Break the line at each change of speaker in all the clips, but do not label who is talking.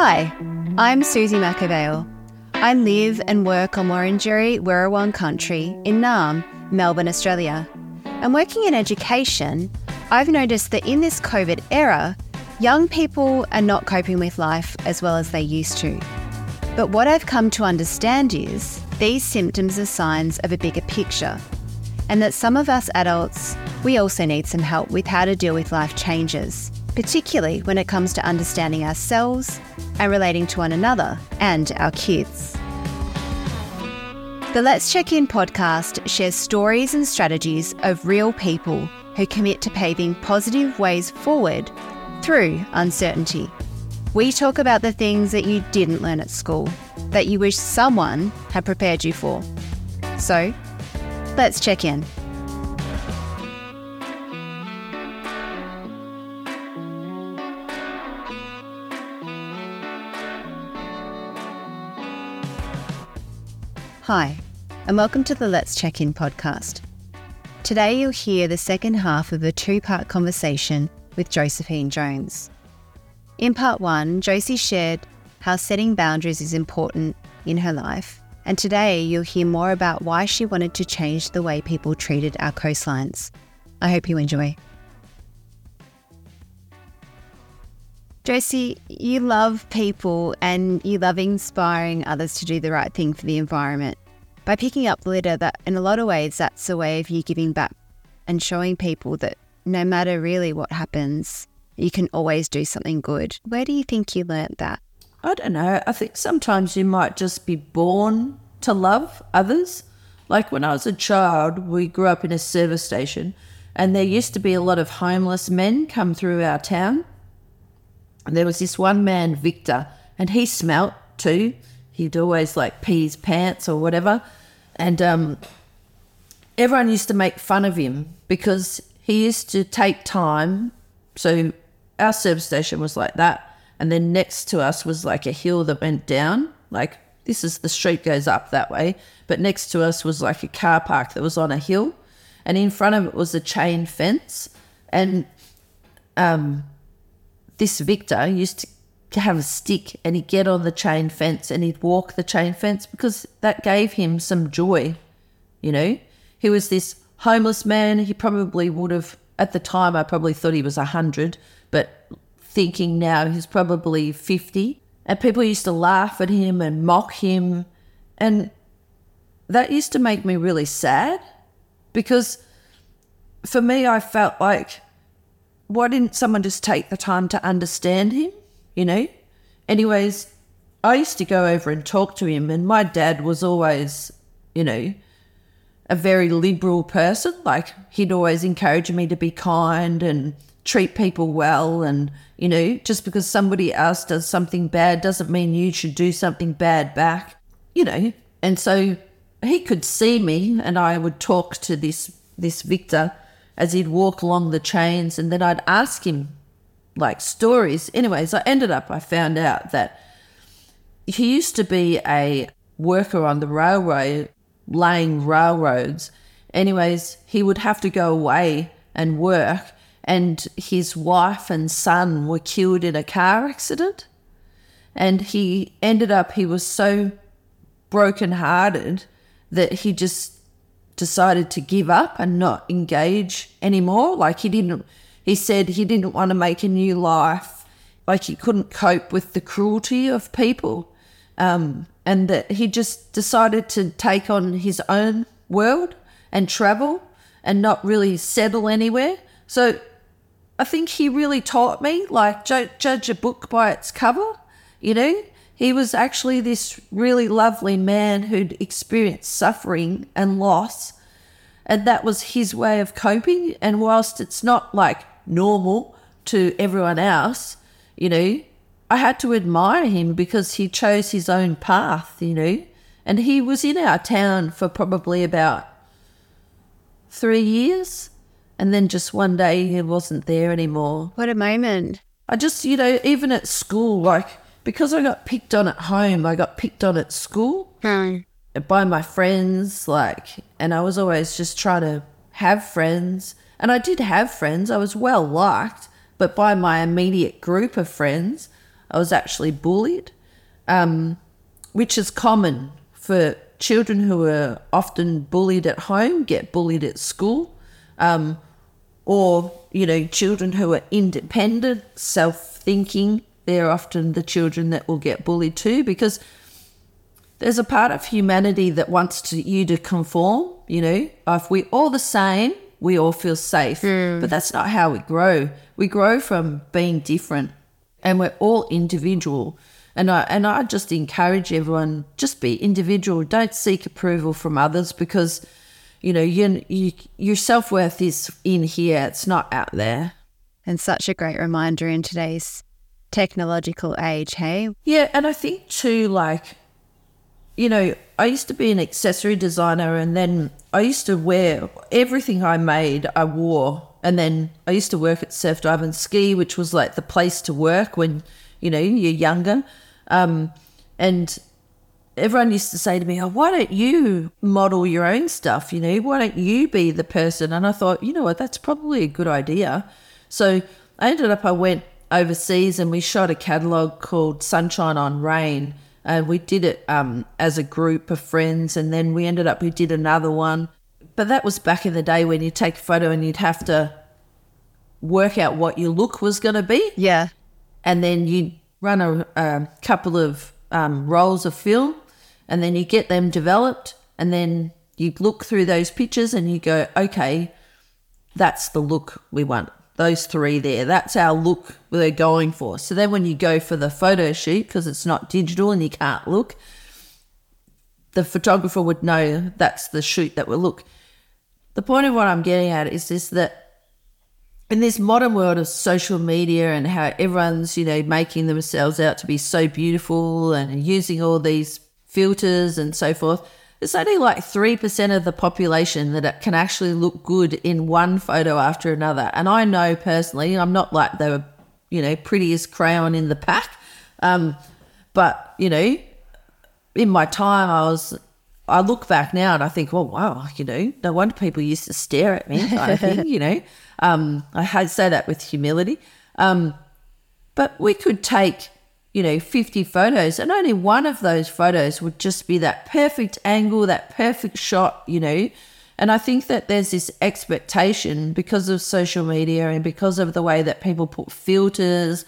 Hi, I'm Suzie McAvale. I live and work on Wurundjeri Wurrung country in Naarm, Melbourne, Australia. And working in education, I've noticed that in this COVID era, young people are not coping with life as well as they used to. But what I've come to understand is these symptoms are signs of a bigger picture, and that some of us adults, we also need some help with how to deal with life changes, particularly when it comes to understanding ourselves and relating to one another and our kids. The Let's Check In podcast shares stories and strategies of real people who commit to paving positive ways forward through uncertainty. We talk about the things that you didn't learn at school, that you wish someone had prepared you for. So, let's check in. Hi, and welcome to the Let's Check In podcast. Today, you'll hear the second half of a two part conversation with Josephine Jones. In part one, Josie shared how setting boundaries is important in her life, and today you'll hear more about why she wanted to change the way people treated our coastlines. I hope you enjoy. Josie, you love people and you love inspiring others to do the right thing for the environment. By picking up litter, that in a lot of ways, that's a way of you giving back and showing people that no matter really what happens, you can always do something good. Where do you think you learnt that?
I don't know. I think sometimes you might just be born to love others. Like when I was a child, we grew up in a service station, and there used to be a lot of homeless men come through our town. And there was this one man, Victor, and he smelt too. He'd always like pee his pants or whatever. And um, everyone used to make fun of him because he used to take time. So our service station was like that. And then next to us was like a hill that went down. Like this is the street goes up that way. But next to us was like a car park that was on a hill. And in front of it was a chain fence. And um, this Victor used to have a stick and he'd get on the chain fence and he'd walk the chain fence because that gave him some joy, you know? He was this homeless man. He probably would have, at the time, I probably thought he was 100, but thinking now he's probably 50. And people used to laugh at him and mock him. And that used to make me really sad because for me, I felt like why didn't someone just take the time to understand him? You know? Anyways, I used to go over and talk to him, and my dad was always, you know, a very liberal person. Like, he'd always encourage me to be kind and treat people well. And, you know, just because somebody else does something bad doesn't mean you should do something bad back, you know? And so he could see me, and I would talk to this, this Victor as he'd walk along the chains, and then I'd ask him like stories. Anyways, I ended up, I found out that he used to be a worker on the railway, laying railroads. Anyways, he would have to go away and work, and his wife and son were killed in a car accident. And he ended up, he was so brokenhearted that he just decided to give up and not engage anymore. Like he didn't, he said he didn't want to make a new life. Like he couldn't cope with the cruelty of people. Um, and that he just decided to take on his own world and travel and not really settle anywhere. So I think he really taught me like judge a book by its cover, you know? He was actually this really lovely man who'd experienced suffering and loss. And that was his way of coping. And whilst it's not like normal to everyone else, you know, I had to admire him because he chose his own path, you know. And he was in our town for probably about three years. And then just one day he wasn't there anymore.
What a moment.
I just, you know, even at school, like, because I got picked on at home, I got picked on at school
Hmm.
by my friends, like, and I was always just trying to have friends. And I did have friends, I was well liked, but by my immediate group of friends, I was actually bullied, um, which is common for children who are often bullied at home, get bullied at school, um, or, you know, children who are independent, self thinking. They're often the children that will get bullied too because there's a part of humanity that wants to, you to conform, you know, if we're all the same, we all feel safe. Hmm. But that's not how we grow. We grow from being different and we're all individual. And I and I just encourage everyone just be individual. Don't seek approval from others because you know you, you your self worth is in here. It's not out there.
And such a great reminder in today's technological age, hey?
Yeah, and I think too, like you know, I used to be an accessory designer, and then I used to wear everything I made. I wore, and then I used to work at Surf Dive and Ski, which was like the place to work when you know you're younger. Um, and everyone used to say to me, "Oh, why don't you model your own stuff? You know, why don't you be the person?" And I thought, you know what, that's probably a good idea. So I ended up, I went overseas and we shot a catalog called Sunshine on Rain. And we did it um, as a group of friends. And then we ended up, we did another one. But that was back in the day when you take a photo and you'd have to work out what your look was going to be.
Yeah.
And then you'd run a, a couple of um, rolls of film and then you get them developed. And then you look through those pictures and you go, okay, that's the look we want. Those three there, that's our look we're going for. So then when you go for the photo shoot, because it's not digital and you can't look, the photographer would know that's the shoot that will look. The point of what I'm getting at is this that in this modern world of social media and how everyone's, you know, making themselves out to be so beautiful and using all these filters and so forth, it's only like 3% of the population that it can actually look good in one photo after another. And I know personally, I'm not like the, you know, prettiest crayon in the pack. Um, but, you know, in my time, I was, I look back now and I think, well, wow, you know, no wonder people used to stare at me, kind of thing, you know. Um, I say that with humility. Um, but we could take you know, 50 photos, and only one of those photos would just be that perfect angle, that perfect shot, you know. And I think that there's this expectation because of social media and because of the way that people put filters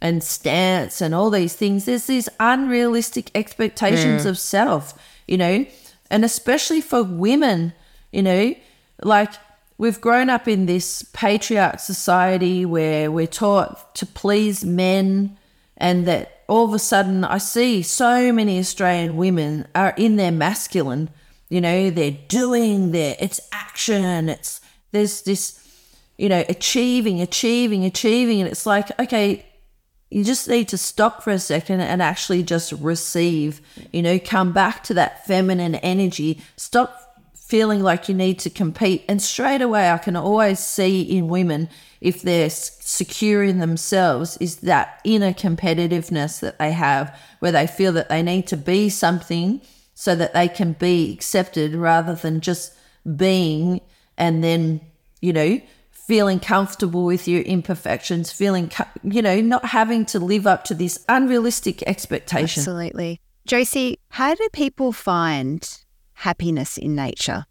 and stance and all these things, there's these unrealistic expectations of self, you know, and especially for women, you know, like we've grown up in this patriarch society where we're taught to please men and that all of a sudden I see so many Australian women are in their masculine, you know, they're doing their it's action, it's there's this, you know, achieving, achieving, achieving, and it's like, okay, you just need to stop for a second and actually just receive, you know, come back to that feminine energy, stop feeling like you need to compete. And straight away, I can always see in women if they're secure in themselves is that inner competitiveness that they have where they feel that they need to be something so that they can be accepted rather than just being and then, you know, feeling comfortable with your imperfections, feeling, you know, not having to live up to this unrealistic expectation.
Absolutely. Josie, how do people find happiness in nature?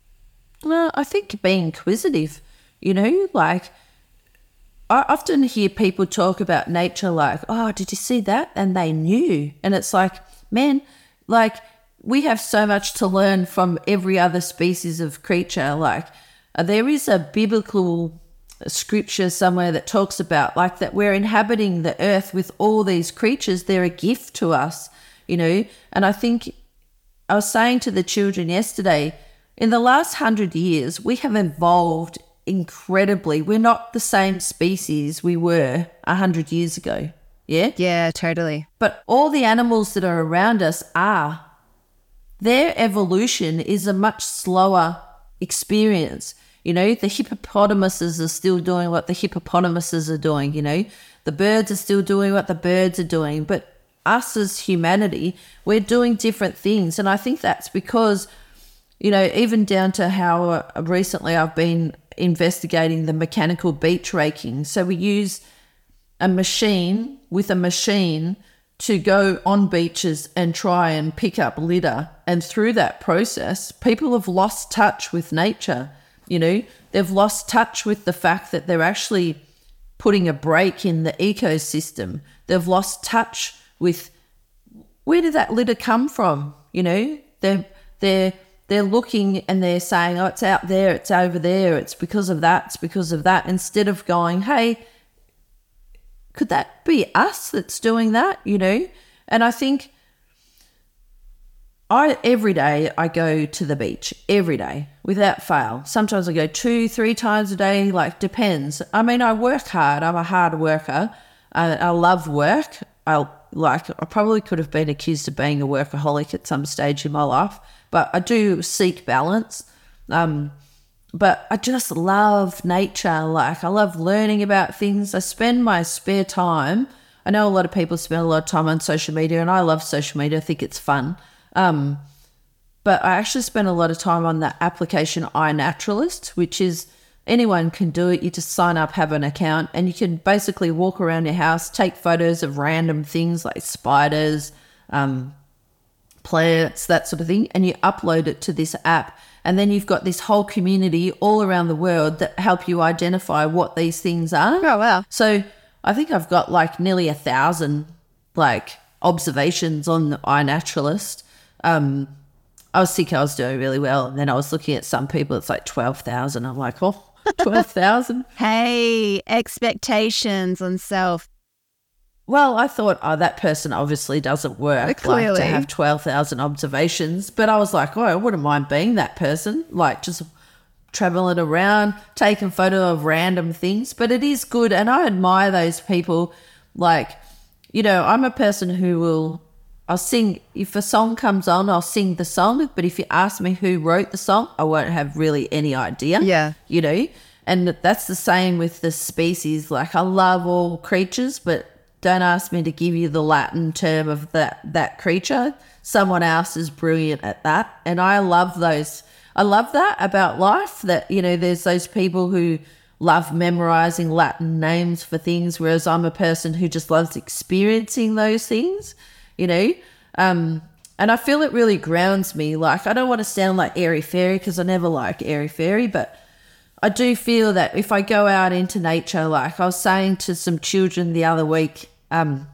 Well, I think being inquisitive, you know, like I often hear people talk about nature like, oh, did you see that? And they knew. And it's like, man, like we have so much to learn from every other species of creature. Like uh, there is a biblical scripture somewhere that talks about like that we're inhabiting the earth with all these creatures. They're a gift to us, you know. And I think I was saying to the children yesterday, in the last hundred years, we have evolved incredibly. We're not the same species we were a hundred years ago. Yeah?
Yeah, totally.
But all the animals that are around us are. Their evolution is a much slower experience. You know, the hippopotamuses are still doing what the hippopotamuses are doing, you know, the birds are still doing what the birds are doing. But us as humanity, we're doing different things. And I think that's because, you know, even down to how recently I've been investigating the mechanical beach raking. So we use a machine with a machine to go on beaches and try and pick up litter. And through that process, people have lost touch with nature. You know, they've lost touch with the fact that they're actually putting a break in the ecosystem. They've lost touch with where did that litter come from? You know, they're they're they're looking and they're saying, Oh, it's out there, it's over there, it's because of that, it's because of that, instead of going, Hey, could that be us that's doing that? You know? And I think I every day I go to the beach every day without fail. Sometimes I go two, three times a day, like depends. I mean, I work hard. I'm a hard worker. I, I love work. I like. I probably could have been accused of being a workaholic at some stage in my life, but I do seek balance. Um, but I just love nature. Like I love learning about things. I spend my spare time. I know a lot of people spend a lot of time on social media, and I love social media. I think it's fun. Um, but I actually spend a lot of time on the application iNaturalist, which is anyone can do it. You just sign up, have an account, and you can basically walk around your house, take photos of random things like spiders, um, plants, that sort of thing, and you upload it to this app. And then you've got this whole community all around the world that help you identify what these things are.
Oh, wow.
So I think I've got like nearly a thousand like observations on the iNaturalist. Um, I was thinking I was doing really well. And then I was looking at some people, it's like 12,000. I'm like, oh, 12,000.
Hey, expectations on self.
Well, I thought, oh, that person obviously doesn't work like
Clearly.
to have 12,000 observations. But I was like, oh, I wouldn't mind being that person, like just traveling around, taking photo of random things. But it is good. And I admire those people. Like, you know, I'm a person who will, I'll sing, if a song comes on, I'll sing the song. But if you ask me who wrote the song, I won't have really any idea.
Yeah.
You know, and that's the same with the species. Like, I love all creatures, but don't ask me to give you the Latin term of that that creature. Someone else is brilliant at that, and I love those. I love that about life. That you know, there's those people who love memorizing Latin names for things, whereas I'm a person who just loves experiencing those things. You know, um, and I feel it really grounds me. Like I don't want to sound like airy fairy because I never like airy fairy, but I do feel that if I go out into nature, like I was saying to some children the other week, um,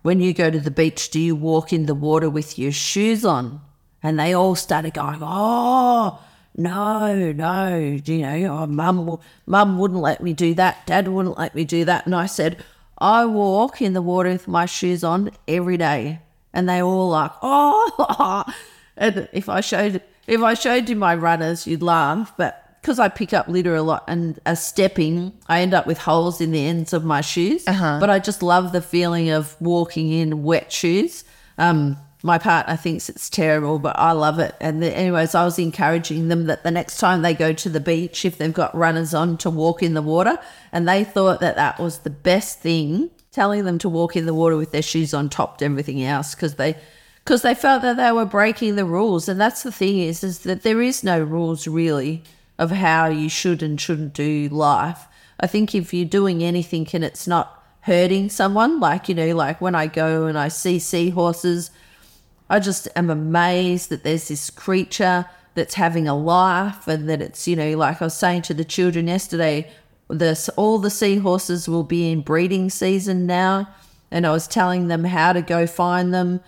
when you go to the beach, do you walk in the water with your shoes on? And they all started going, oh, no, no, you know, oh, mum, mum wouldn't let me do that. Dad wouldn't let me do that. And I said, I walk in the water with my shoes on every day. And they all like, oh, and if I showed, if I showed you my runners, you'd laugh. But because I pick up litter a lot and as stepping, I end up with holes in the ends of my shoes.
Uh-huh.
But I just love the feeling of walking in wet shoes. Um, my partner thinks it's terrible, but I love it. And the, anyways, I was encouraging them that the next time they go to the beach, if they've got runners on, to walk in the water. And they thought that that was the best thing, telling them to walk in the water with their shoes on, topped everything else, because they because they felt that they were breaking the rules. And that's the thing is, is that there is no rules really of how you should and shouldn't do life. I think if you're doing anything and it's not hurting someone, like, you know, like when I go and I see seahorses, I just am amazed that there's this creature that's having a life and that it's, you know, like I was saying to the children yesterday, this all the seahorses will be in breeding season now. And I was telling them how to go find them,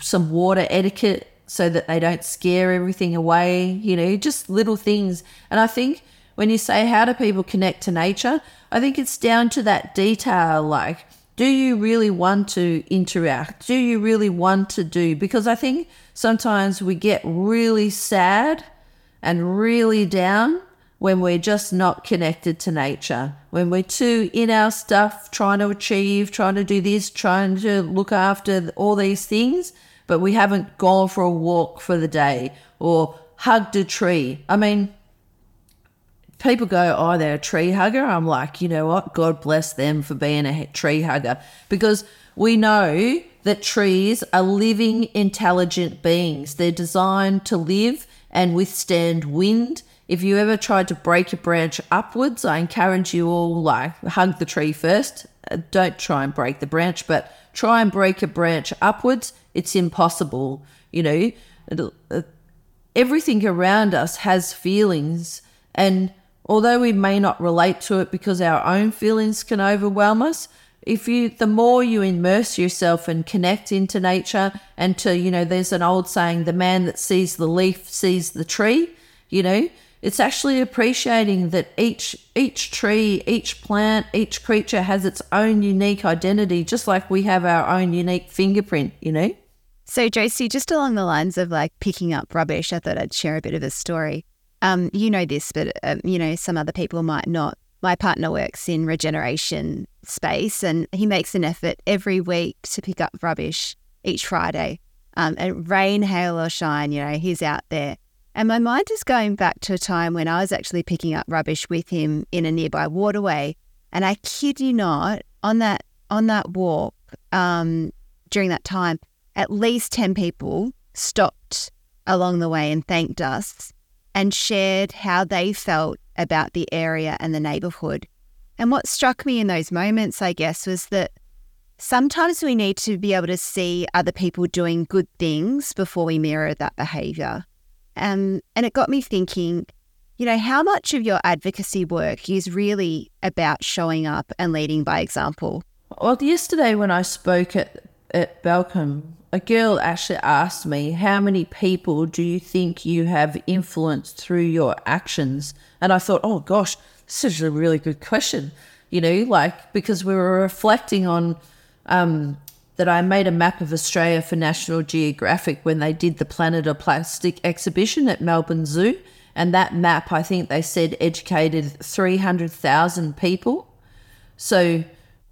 some water etiquette so that they don't scare everything away, you know, just little things. And I think when you say how do people connect to nature, I think it's down to that detail like do you really want to interact? Do you really want to do? Because I think sometimes we get really sad and really down when we're just not connected to nature, when we're too in our stuff, trying to achieve, trying to do this, trying to look after all these things, but we haven't gone for a walk for the day or hugged a tree. I mean, people go, oh, they're a tree hugger. I'm like, you know what? God bless them for being a tree hugger because we know that trees are living, intelligent beings. They're designed to live and withstand wind. If you ever tried to break a branch upwards, I encourage you all like hug the tree first uh, don't try and break the branch, but try and break a branch upwards. It's impossible. You know, uh, everything around us has feelings. And although we may not relate to it because our own feelings can overwhelm us, if you, the more you immerse yourself and connect into nature and to, you know, there's an old saying, the man that sees the leaf sees the tree, you know, it's actually appreciating that each each tree, each plant, each creature has its own unique identity, just like we have our own unique fingerprint, you know?
So, Josie, just along the lines of like picking up rubbish, I thought I'd share a bit of a story. Um, you know this, but um, you know some other people might not. My partner works in regeneration space, and he makes an effort every week to pick up rubbish each Friday. Um, and rain, hail, or shine, you know, he's out there. And my mind is going back to a time when I was actually picking up rubbish with him in a nearby waterway. And I kid you not, on that on that walk um, during that time, at least 10 people stopped along the way and thanked us and shared how they felt about the area and the neighborhood. And what struck me in those moments, I guess, was that sometimes we need to be able to see other people doing good things before we mirror that behavior. Um, and it got me thinking, you know, how much of your advocacy work is really about showing up and leading by example?
Well, yesterday when I spoke at, at Belcom, a girl actually asked me, How many people do you think you have influenced through your actions? And I thought, Oh gosh, this is a really good question. You know, like because we were reflecting on um, that I made a map of Australia for National Geographic when they did the Planet or Plastic exhibition at Melbourne Zoo. And that map, I think they said, educated 300,000 people. So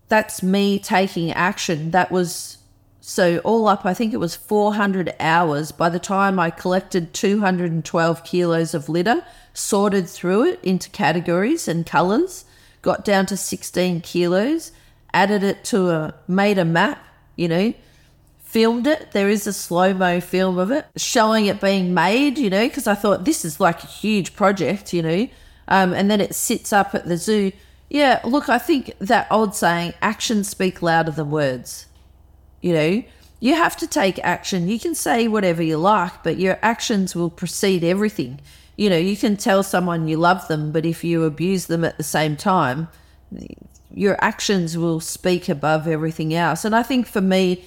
that's me taking action. That was so all up, I think it was 400 hours. By the time I collected 212 kilos of litter, sorted through it into categories and colors, got down to 16 kilos, added it to a, made a map, you know, filmed it. There is a slow mo film of it showing it being made, you know, because I thought this is like a huge project, you know. Um, and then it sits up at the zoo. Yeah, look, I think that old saying, actions speak louder than words. You know, you have to take action. You can say whatever you like, but your actions will precede everything. You know, you can tell someone you love them, but if you abuse them at the same time, your actions will speak above everything else. And I think for me,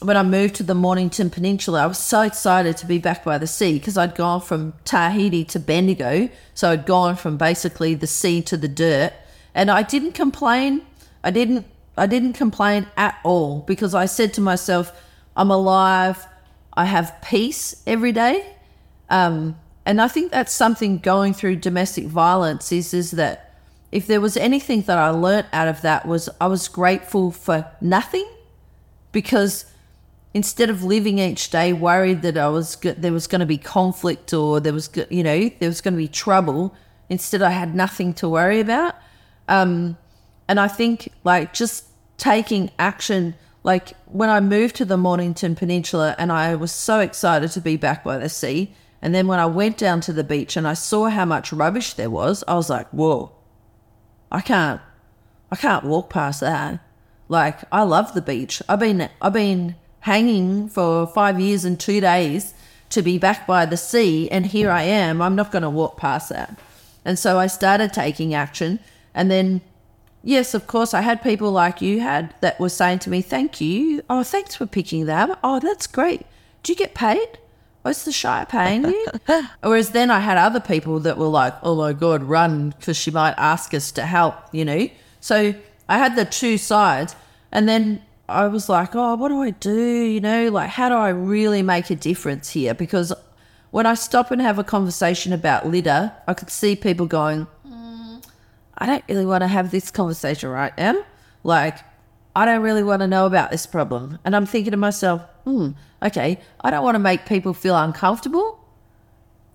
when I moved to the Mornington Peninsula, I was so excited to be back by the sea because I'd gone from Tahiti to Bendigo. So I'd gone from basically the sea to the dirt. And I didn't complain. I didn't I didn't complain at all because I said to myself, I'm alive. I have peace every day. Um, and I think that's something going through domestic violence is is that if there was anything that I learnt out of that was I was grateful for nothing because instead of living each day worried that I was there was going to be conflict or there was you know there was going to be trouble, instead I had nothing to worry about. Um, and I think like just taking action, like when I moved to the Mornington Peninsula and I was so excited to be back by the sea. And then when I went down to the beach and I saw how much rubbish there was, I was like, whoa, I can't, I can't walk past that. Like I love the beach. I've been, I've been hanging for five years and two days to be back by the sea. And here I am. I'm not going to walk past that. And so I started taking action. And then Yes, of course. I had people like you had that were saying to me, "Thank you. Oh, thanks for picking that. Oh, that's great. Do you get paid? What's the Shire paying you?" Whereas then I had other people that were like, "Oh my god, run!" Because she might ask us to help. You know. So I had the two sides, and then I was like, "Oh, what do I do? You know, like how do I really make a difference here?" Because when I stop and have a conversation about litter, I could see people going, I don't really want to have this conversation right now. Like, I don't really want to know about this problem. And I'm thinking to myself, hmm, okay, I don't want to make people feel uncomfortable.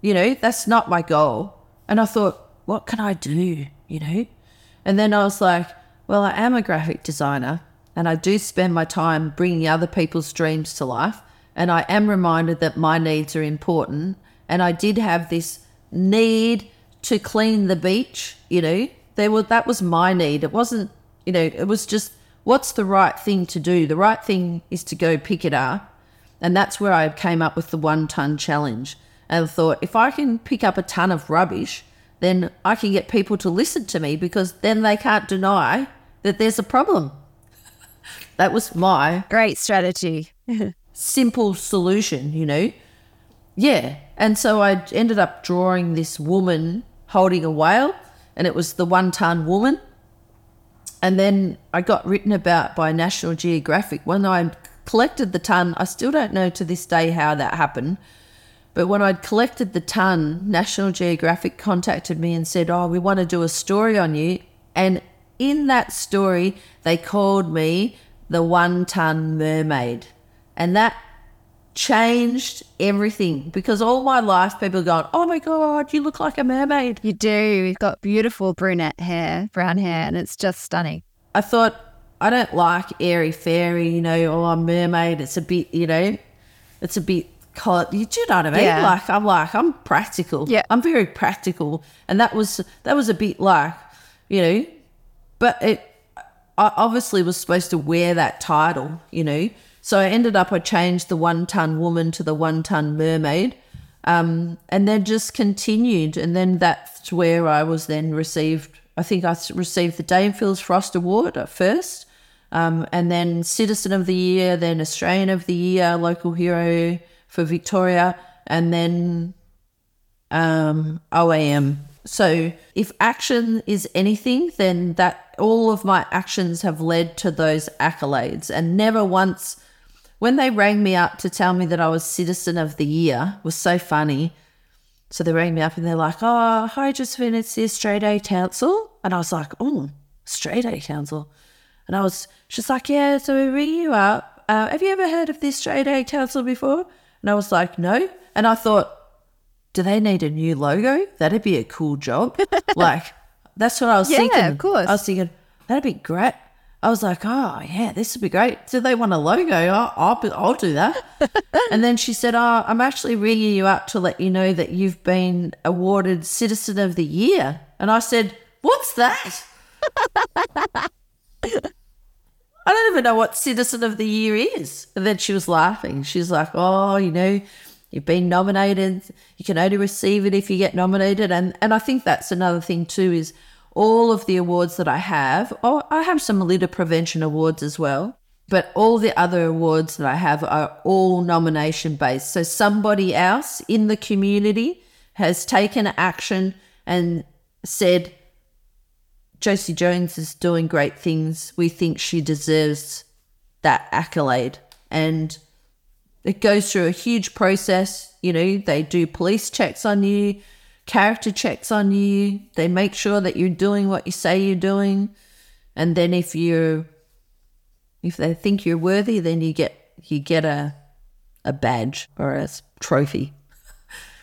You know, that's not my goal. And I thought, what can I do? You know? And then I was like, well, I am a graphic designer and I do spend my time bringing other people's dreams to life. And I am reminded that my needs are important. And I did have this need to clean the beach, you know, there were that was my need. It wasn't You know, it was just what's the right thing to do? The right thing is to go pick it up. And that's where I came up with the one ton challenge. And I thought, if I can pick up a ton of rubbish, then I can get people to listen to me because then they can't deny that there's a problem. that was my
Great strategy.
simple solution, you know? Yeah. And so I ended up drawing this woman holding a whale, and it was the one ton woman. And then I got written about by National Geographic. When I collected the ton, I still don't know to this day how that happened. But when I'd collected the ton, National Geographic contacted me and said, Oh, we want to do a story on you. And in that story, they called me the one ton mermaid. And that changed everything because all my life people are going, Oh my God, you look like a mermaid.
You do. You've got beautiful brunette hair, brown hair, and it's just stunning.
I thought, I don't like airy fairy, you know, oh, I'm mermaid. It's a bit, you know, it's a bit. You do know what I mean?
Yeah.
Like I'm like I'm practical.
Yeah.
I'm very practical, and that was that was a bit like, you know, but it I obviously was supposed to wear that title, you know. So I ended up I changed the one ton woman to the one ton mermaid, um, and then just continued, and then that's where I was then received. I think I received the Phyllis Frost Award at first, um, and then Citizen of the Year, then Australian of the Year, local hero for Victoria, and then um, OAM. So if action is anything, then that all of my actions have led to those accolades, and never once. When they rang me up to tell me that I was Citizen of the Year, was so funny. So they rang me up and they're like, "Oh, hi, Josephine, it's the Australia Day Council," and I was like, "Oh, Australia Day Council," and I was, she's like, "Yeah, so we ring you up. Uh, have you ever heard of this Australia Day Council before?" And I was like, "No," and I thought, do they need a new logo? That'd be a cool job. like, that's what I was
Yeah,
thinking.
of course.
I was thinking, that'd be great. I was like, oh, yeah, this would be great. Do they want a logo? I'll, I'll, I'll do that. and then she said, oh, I'm actually ringing you up to let you know that you've been awarded Citizen of the Year. And I said, what's that? I don't even know what Citizen of the Year is. And then she was laughing. She's like, oh, you know, you've been nominated. You can only receive it if you get nominated. And and I think that's another thing too is all of the awards that I have, oh, I have some litter prevention awards as well. But all the other awards that I have are all nomination based. So somebody else in the community has taken action and said, Josie Jones is doing great things. We think she deserves that accolade. And it goes through a huge process. You know, they do police checks on you, character checks on you. They make sure that you're doing what you say you're doing. And then if you're if they think you're worthy, then you get you get a a badge or a trophy.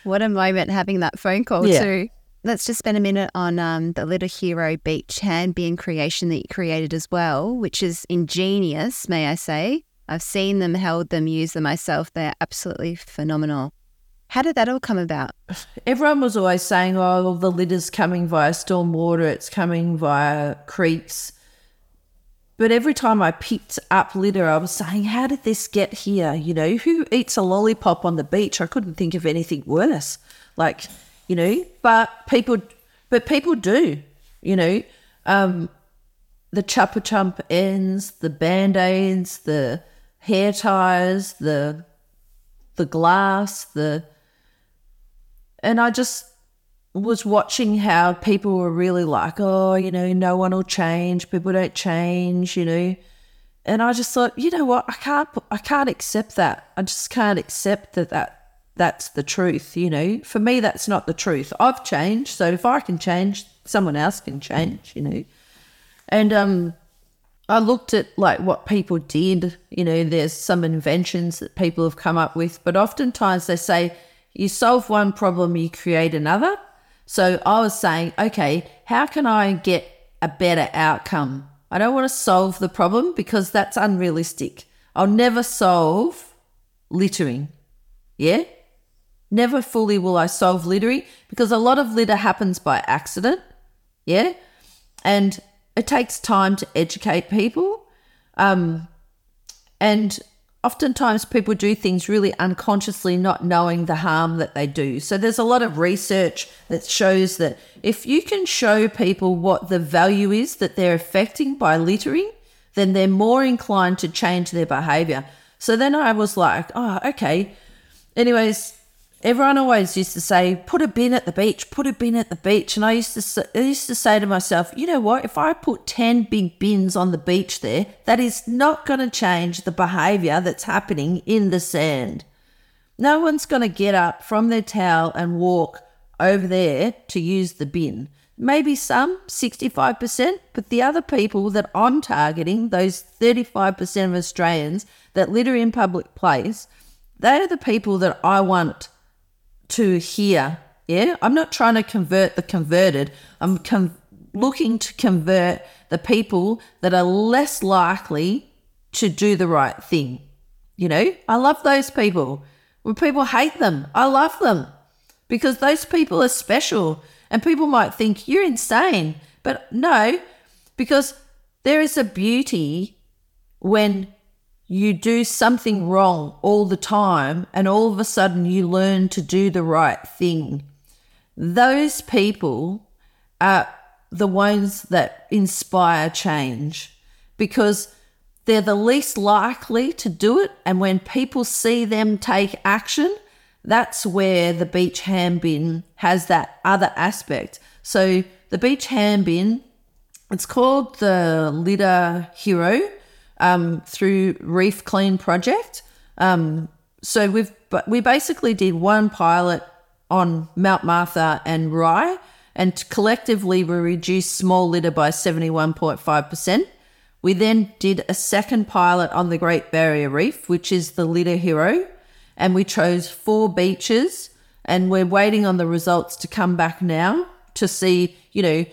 What a moment having that phone call
Yeah.
too. Let's just spend a minute on um, the Litter Hero Beach hand bin creation that you created as well, which is ingenious, may I say. I've seen them, held them, used them myself. They're absolutely phenomenal. How did that all come about?
Everyone was always saying, "Oh, the litter's coming via storm water. It's coming via creeks." But every time I picked up litter, I was saying, "How did this get here? You know, who eats a lollipop on the beach?" I couldn't think of anything worse. Like, you know, but people, but people do. You know, um, the Chupa Chup ends, the band aids, the hair ties, the the glass, the and I just was watching how people were really like, oh, you know, no one will change. People don't change, you know. And I just thought, you know what? I can't, I can't accept that. I just can't accept that that that's the truth. You know, for me, that's not the truth. I've changed, so if I can change, someone else can change. You know, and um, I looked at like what people did. You know, there's some inventions that people have come up with, but oftentimes they say you solve one problem, you create another. So I was saying, okay, how can I get a better outcome? I don't want to solve the problem because that's unrealistic. I'll never solve littering. Yeah? Never fully will I solve littering because a lot of litter happens by accident. Yeah? And it takes time to educate people. Um, and oftentimes people do things really unconsciously, not knowing the harm that they do. So there's a lot of research that shows that if you can show people what the value is that they're affecting by littering, then they're more inclined to change their behavior. So then I was like, oh, okay. Anyways, everyone always used to say, put a bin at the beach, put a bin at the beach. And I used to I used to say to myself, you know what? If I put 10 big bins on the beach there, that is not going to change the behavior that's happening in the sand. No one's going to get up from their towel and walk over there to use the bin. Maybe some, 65%, but the other people that I'm targeting, those 35% of Australians that litter in public place, they are the people that I want to here. Yeah, I'm not trying to convert the converted. I'm com- looking to convert the people that are less likely to do the right thing. You know, I love those people. When people hate them, I love them because those people are special. And people might think you're insane, but no, because there is a beauty when you do something wrong all the time and all of a sudden you learn to do the right thing. Those people are the ones that inspire change because they're the least likely to do it. And when people see them take action, that's where the beach hand bin has that other aspect. So the beach hand bin, it's called the Litter Hero um, through Reef Clean Project. Um, so we've we basically did one pilot on Mount Martha and Rye, and collectively we reduced small litter by seventy one point five percent. We then did a second pilot on the Great Barrier Reef, which is the Litter Hero, and we chose four beaches, and we're waiting on the results to come back now to see, you know,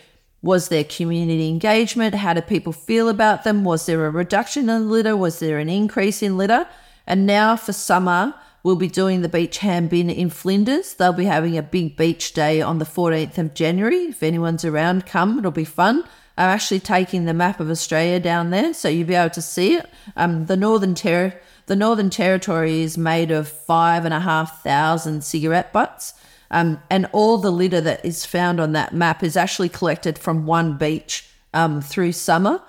was there community engagement? How do people feel about them? Was there a reduction in litter? Was there an increase in litter? And now for summer, we'll be doing the beach hand bin in Flinders. They'll be having a big beach day on the 14th of January. If anyone's around, come, it'll be fun. I'm actually taking the map of Australia down there, so you'll be able to see it. Um, the Northern Ter- the Northern Territory is made of five and a half thousand cigarette butts. Um, and all the litter that is found on that map is actually collected from one beach um, through summer.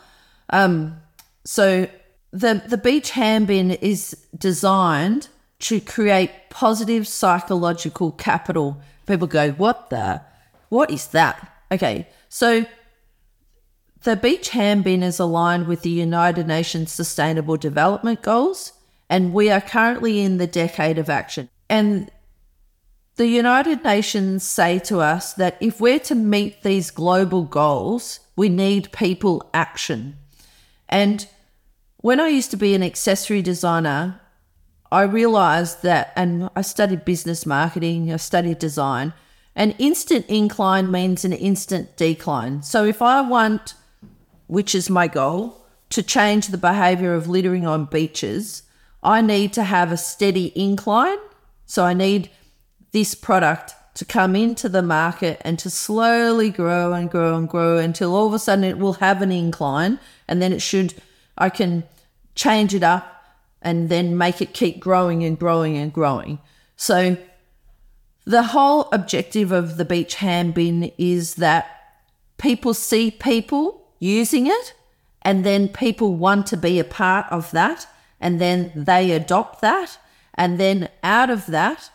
Um, so the the beach hand bin is designed to create positive psychological capital. People go, "What the? What is that?" Okay, so the beach hand bin is aligned with the United Nations Sustainable Development Goals, and we are currently in the decade of action. And the United Nations say to us that if we're to meet these global goals, we need people action. And when I used to be an accessory designer, I realized that, and I studied business marketing, I studied design, an instant incline means an instant decline. So if I want, which is my goal, to change the behavior of littering on beaches, I need to have a steady incline. So I need this product to come into the market and to slowly grow and grow and grow until all of a sudden it will have an incline and then it should I can change it up and then make it keep growing and growing and growing. So the whole objective of the beach hand bin is that people see people using it and then people want to be a part of that and then they adopt that and then out of that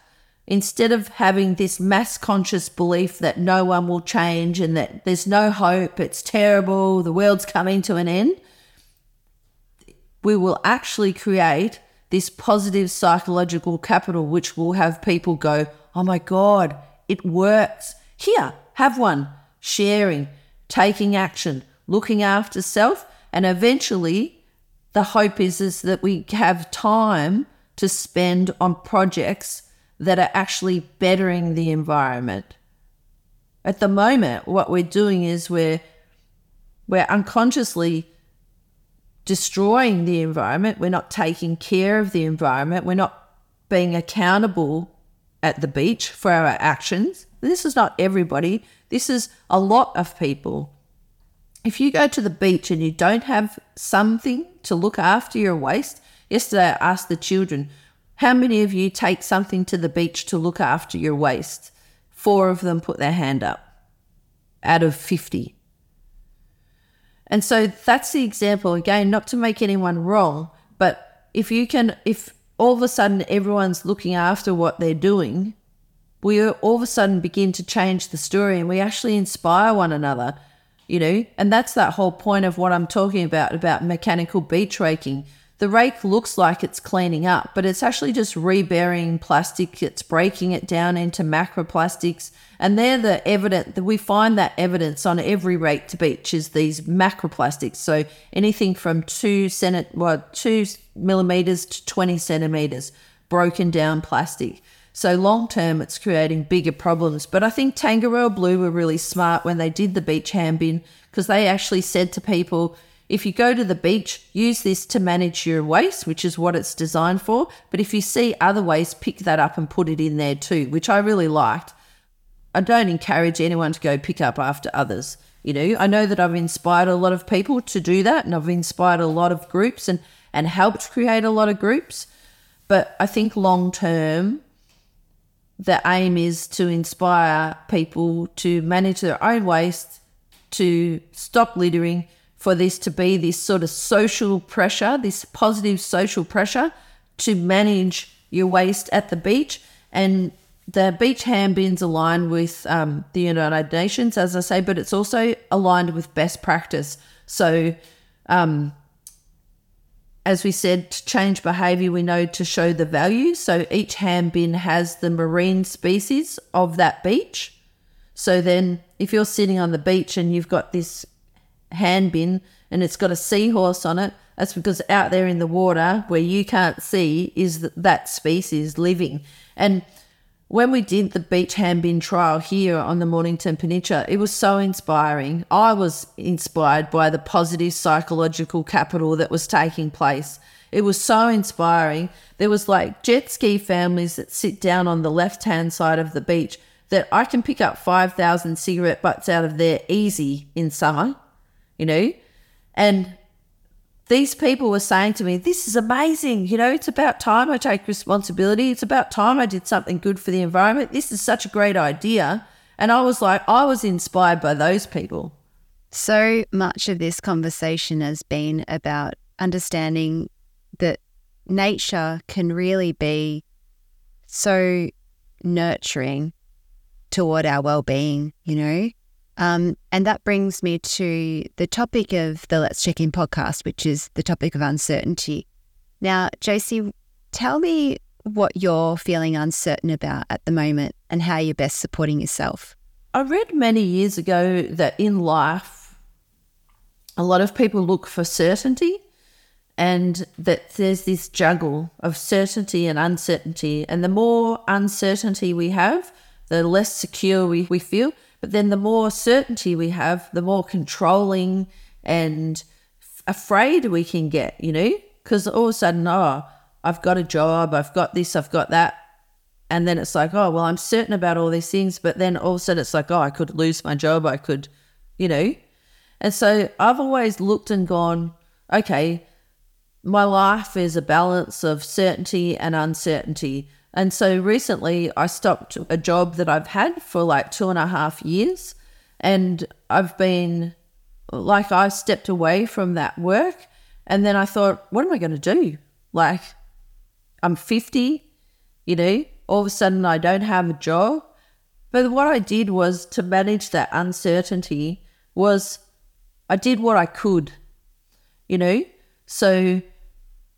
instead of having this mass conscious belief that no one will change and that there's no hope, it's terrible, the world's coming to an end, we will actually create this positive psychological capital, which will have people go, Oh my God, it works. Here, have one. Sharing, taking action, looking after self. And eventually, the hope is, is that we have time to spend on projects that are actually bettering the environment. At the moment, what we're doing is we're we're unconsciously destroying the environment. We're not taking care of the environment. We're not being accountable at the beach for our actions. This is not everybody. This is a lot of people. if you go to the beach and you don't have something to look after your waste, yesterday I asked the children, how many of you take something to the beach to look after your waste? Four of them put their hand up out of 50. And so that's the example again, not to make anyone wrong, but if you can, if all of a sudden everyone's looking after what they're doing, we all of a sudden begin to change the story and we actually inspire one another, you know? And that's that whole point of what I'm talking about, about mechanical beach raking. The rake looks like it's cleaning up, but it's actually just reburying plastic. It's breaking it down into macroplastics. And they're the evidence that we find that evidence on every rake to beach is these macroplastics. So anything from two centi- well, two millimeters to 20 centimeters broken down plastic. So long term, it's creating bigger problems. But I think Tangaroa Blue were really smart when they did the beach hand bin because they actually said to people, if you go to the beach, use this to manage your waste, which is what it's designed for. But if you see other waste, pick that up and put it in there too, which I really liked. I don't encourage anyone to go pick up after others. You know, I know that I've inspired a lot of people to do that and I've inspired a lot of groups and, and helped create a lot of groups. But I think long term, the aim is to inspire people to manage their own waste, to stop littering, for this to be this sort of social pressure, this positive social pressure to manage your waste at the beach. And the beach hand bins align with um, the United Nations, as I say, but it's also aligned with best practice. So, um, as we said, to change behavior, we know to show the value. So each hand bin has the marine species of that beach. So then, if you're sitting on the beach and you've got this hand bin and it's got a seahorse on it, that's because out there in the water where you can't see is that, species living. And when we did the beach hand bin trial here on the Mornington Peninsula, it was so inspiring. I was inspired by the positive psychological capital that was taking place. It was so inspiring. There was like jet ski families that sit down on the left hand side of the beach that I can pick up 5,000 cigarette butts out of there easy in summer you know? And these people were saying to me, This is amazing. You know, it's about time I take responsibility. It's about time I did something good for the environment. This is such a great idea. And I was like, I was inspired by those people.
So much of this conversation has been about understanding that nature can really be so nurturing toward our well being, you know? Um, and that brings me to the topic of the Let's Check In podcast, which is the topic of uncertainty. Now, Josie, tell me what you're feeling uncertain about at the moment and how you're best supporting yourself.
I read many years ago that in life, a lot of people look for certainty and that there's this juggle of certainty and uncertainty. And the more uncertainty we have, the less secure we, we feel. But then the more certainty we have, the more controlling and afraid we can get, you know? Because all of a sudden, oh, I've got a job, I've got this, I've got that. And then it's like, oh, well, I'm certain about all these things. But then all of a sudden it's like, oh, I could lose my job. I could, you know? And so I've always looked and gone, okay, my life is a balance of certainty and uncertainty. And so recently I stopped a job that I've had for like two and a half years. And I've been like, I stepped away from that work. And then I thought, what am I going to do? Like, I'm 50, you know, all of a sudden I don't have a job. But what I did was to manage that uncertainty was I did what I could, you know? So,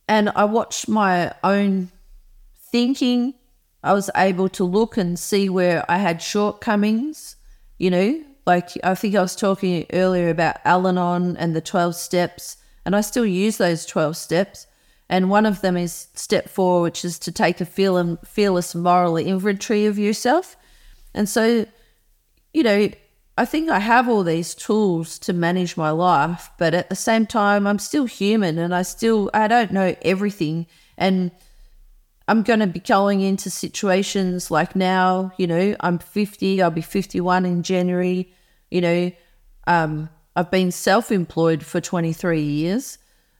and I watched my own thinking, I was able to look and see where I had shortcomings, you know, like I think I was talking earlier about Al Anon and the 12 steps, and I still use those 12 steps. And one of them is step four, which is to take a feel fearless moral inventory of yourself. And so, you know, I think I have all these tools to manage my life, but at the same time, I'm still human and I still, I don't know everything. And I'm going to be going into situations like now, you know, I'm 50, I'll be 51 in January, you know, um, I've been self employed for 23 years.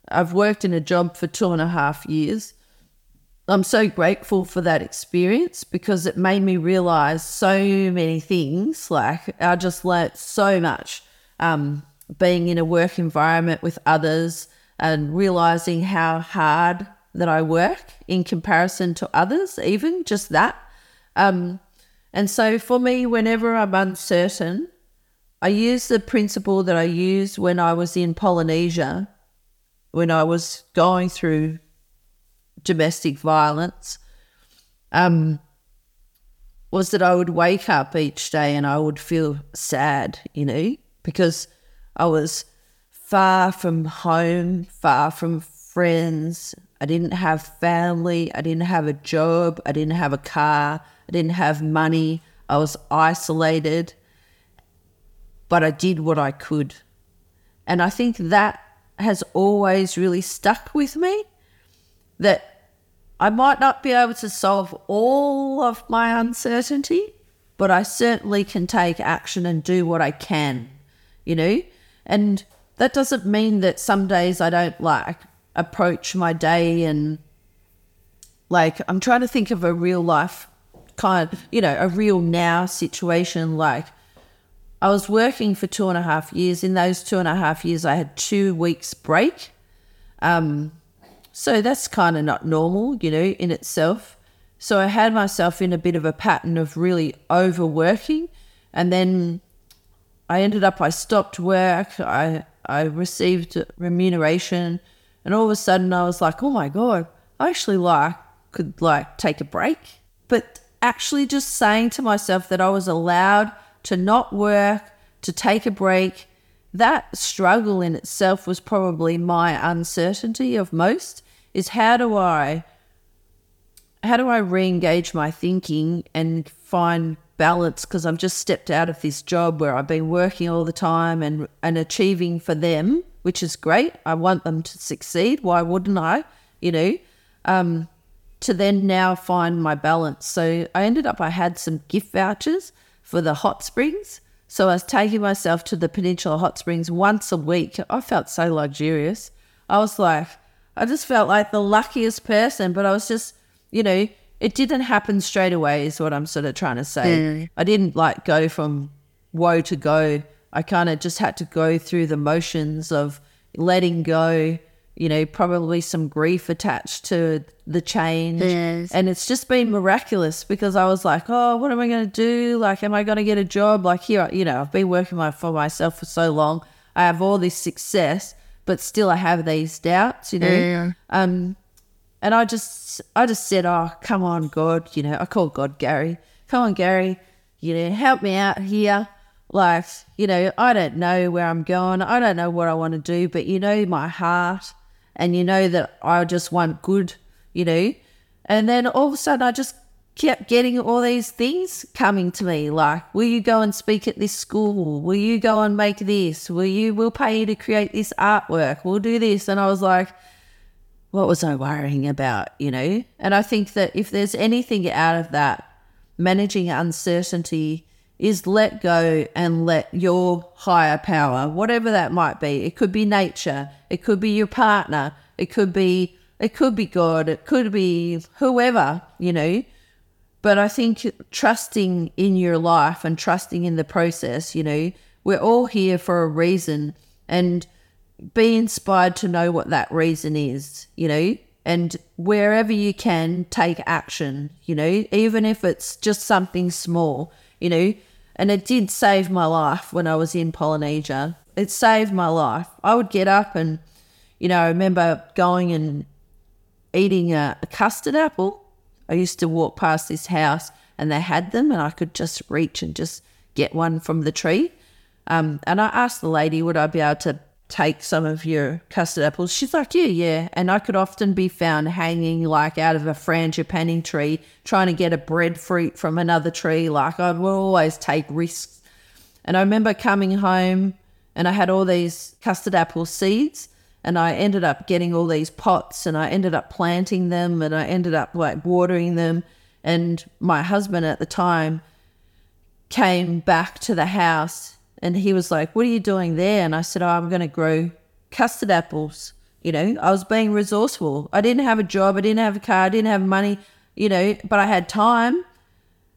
I've worked in a job for two and a half years. I'm so grateful for that experience because it made me realize so many things. Like, I just learnt so much um, being in a work environment with others and realizing how hard that I work in comparison to others, even just that. Um, and so for me, whenever I'm uncertain, I use the principle that I used when I was in Polynesia, when I was going through domestic violence. Um, was that I would wake up each day and I would feel sad, you know, because I was far from home, far from friends. I didn't have family. I didn't have a job. I didn't have a car. I didn't have money. I was isolated. But I did what I could. And I think that has always really stuck with me that I might not be able to solve all of my uncertainty, but I certainly can take action and do what I can, you know? And that doesn't mean that some days I don't like approach my day and like I'm trying to think of a real life kind of, you know, a real now situation. Like I was working for two and a half years. In those two and a half years, I had two weeks break. Um, so that's kind of not normal, you know, in itself. So I had myself in a bit of a pattern of really overworking. And then I ended up, I stopped work. I I received remuneration, and all of a sudden I was like, oh my god, I actually like could like take a break. But actually, just saying to myself that I was allowed to not work, to take a break, that struggle in itself was probably my uncertainty of most. Is how do I how do I re-engage my thinking and find balance because I've just stepped out of this job where I've been working all the time and, and achieving for them, which is great. I want them to succeed. Why wouldn't I? You know, um, to then now find my balance. So I ended up, I had some gift vouchers for the hot springs. So I was taking myself to the Peninsula Hot Springs once a week. I felt so luxurious. I was like, I just felt like the luckiest person, but I was just, you know, it didn't happen straight away is what I'm sort of trying to say. Mm. I didn't like go from woe to go. I kind of just had to go through the motions of letting go, you know, probably some grief attached to the change. Yes. And it's just been miraculous because I was like, oh, what am I going to do? Like, am I going to get a job? Like, here, you know, I've been working my, for myself for so long. I have all this success, but still I have these doubts, you know. Yeah. Um, and I just, I just said, "Oh, come on, God!" You know, I called God Gary. Come on, Gary. You know, help me out here. Like, you know, I don't know where I'm going. I don't know what I want to do, but you know my heart, and you know that I just want good. You know, and then all of a sudden, I just kept getting all these things coming to me like will you go and speak at this school will you go and make this will you we'll pay you to create this artwork we'll do this and i was like what was I worrying about, you know? And I think that if there's anything out of that, managing uncertainty is let go and let your higher power, whatever that might be, it could be nature, it could be your partner, it could be it could be God, it could be whoever, you know. But I think trusting in your life and trusting in the process, you know, we're all here for a reason and be inspired to know what that reason is, you know, and wherever you can, take action, you know, even if it's just something small, you know. And it did save my life when I was in Polynesia. It saved my life. I would get up and, you know, I remember going and eating a, a custard apple. I used to walk past this house and they had them, and I could just reach and just get one from the tree. Um, and I asked the lady, would I be able to take some of your custard apples? She's like, yeah, yeah. And I could often be found hanging like out of a frangipani tree, trying to get a breadfruit from another tree. Like I would always take risks. And I remember coming home and I had all these custard apple seeds and I ended up getting all these pots and I ended up planting them and I ended up like watering them. And my husband at the time came back to the house And he was like, What are you doing there? And I said, Oh, I'm going to grow custard apples. You know, I was being resourceful. I didn't have a job. I didn't have a car. I didn't have money, you know, but I had time.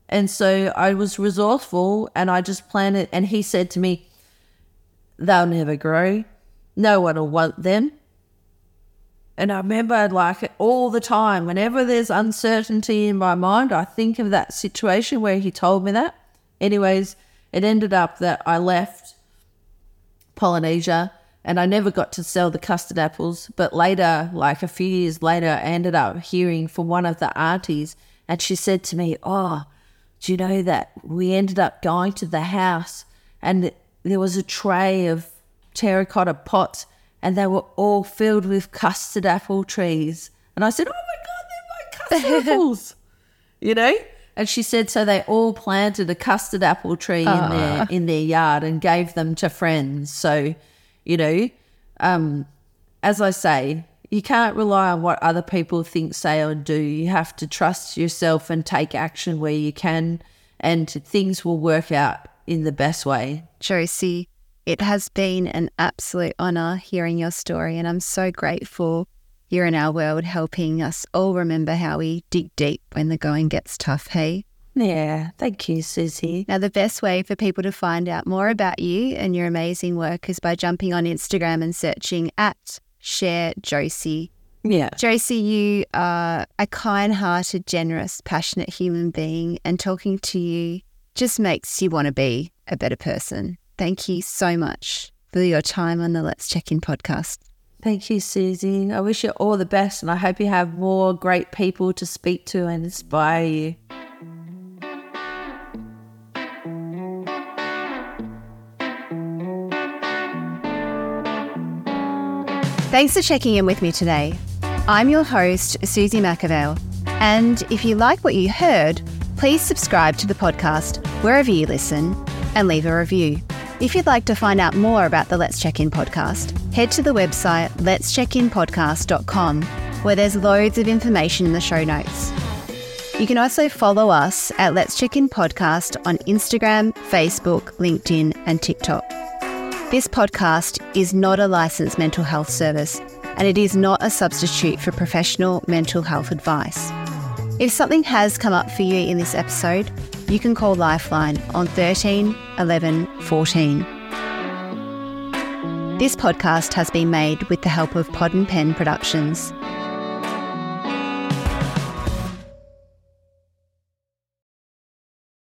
And so I was resourceful and I just planted. And he said to me, They'll never grow. No one will want them. And I remember like all the time, whenever there's uncertainty in my mind, I think of that situation where he told me that. Anyways, it ended up that I left Polynesia and I never got to sell the custard apples. But later, like a few years later, I ended up hearing from one of the aunties, and she said to me, Oh, do you know that we ended up going to the house and there was a tray of terracotta pots and they were all filled with custard apple trees. And I said, Oh my God, they're my custard apples, you know? And she said, so they all planted a custard apple tree in their in their yard and gave them to friends. So, you know, um, as I say, you can't rely on what other people think, say, or do. You have to trust yourself and take action where you can, and things will work out in the best way.
Josie, it has been an absolute honour hearing your story, and I'm so grateful you're in our world helping us all remember how we dig deep when the going gets tough, hey?
Yeah, thank you, Suzie.
Now, the best way for people to find out more about you and your amazing work is by jumping on Instagram and searching at Share Josie.
Yeah.
Josie, you are a kind hearted, generous, passionate human being, and talking to you just makes you want to be a better person. Thank you so much for your time on the Let's Check In podcast.
Thank you, Suzie. I wish you all the best, and I hope you have more great people to speak to and inspire you.
Thanks for checking in with me today. I'm your host, Suzie McAvale, and if you like what you heard, please subscribe to the podcast wherever you listen and leave a review. If you'd like to find out more about the Let's Check In podcast, head to the website letscheckinpodcast.com where there's loads of information in the show notes. You can also follow us at Let's Check In Podcast on Instagram, Facebook, LinkedIn, and TikTok. This podcast is not a licensed mental health service and it is not a substitute for professional mental health advice. If something has come up for you in this episode, you can call Lifeline on 13 11 14. This podcast has been made with the help of Pod and Pen Productions.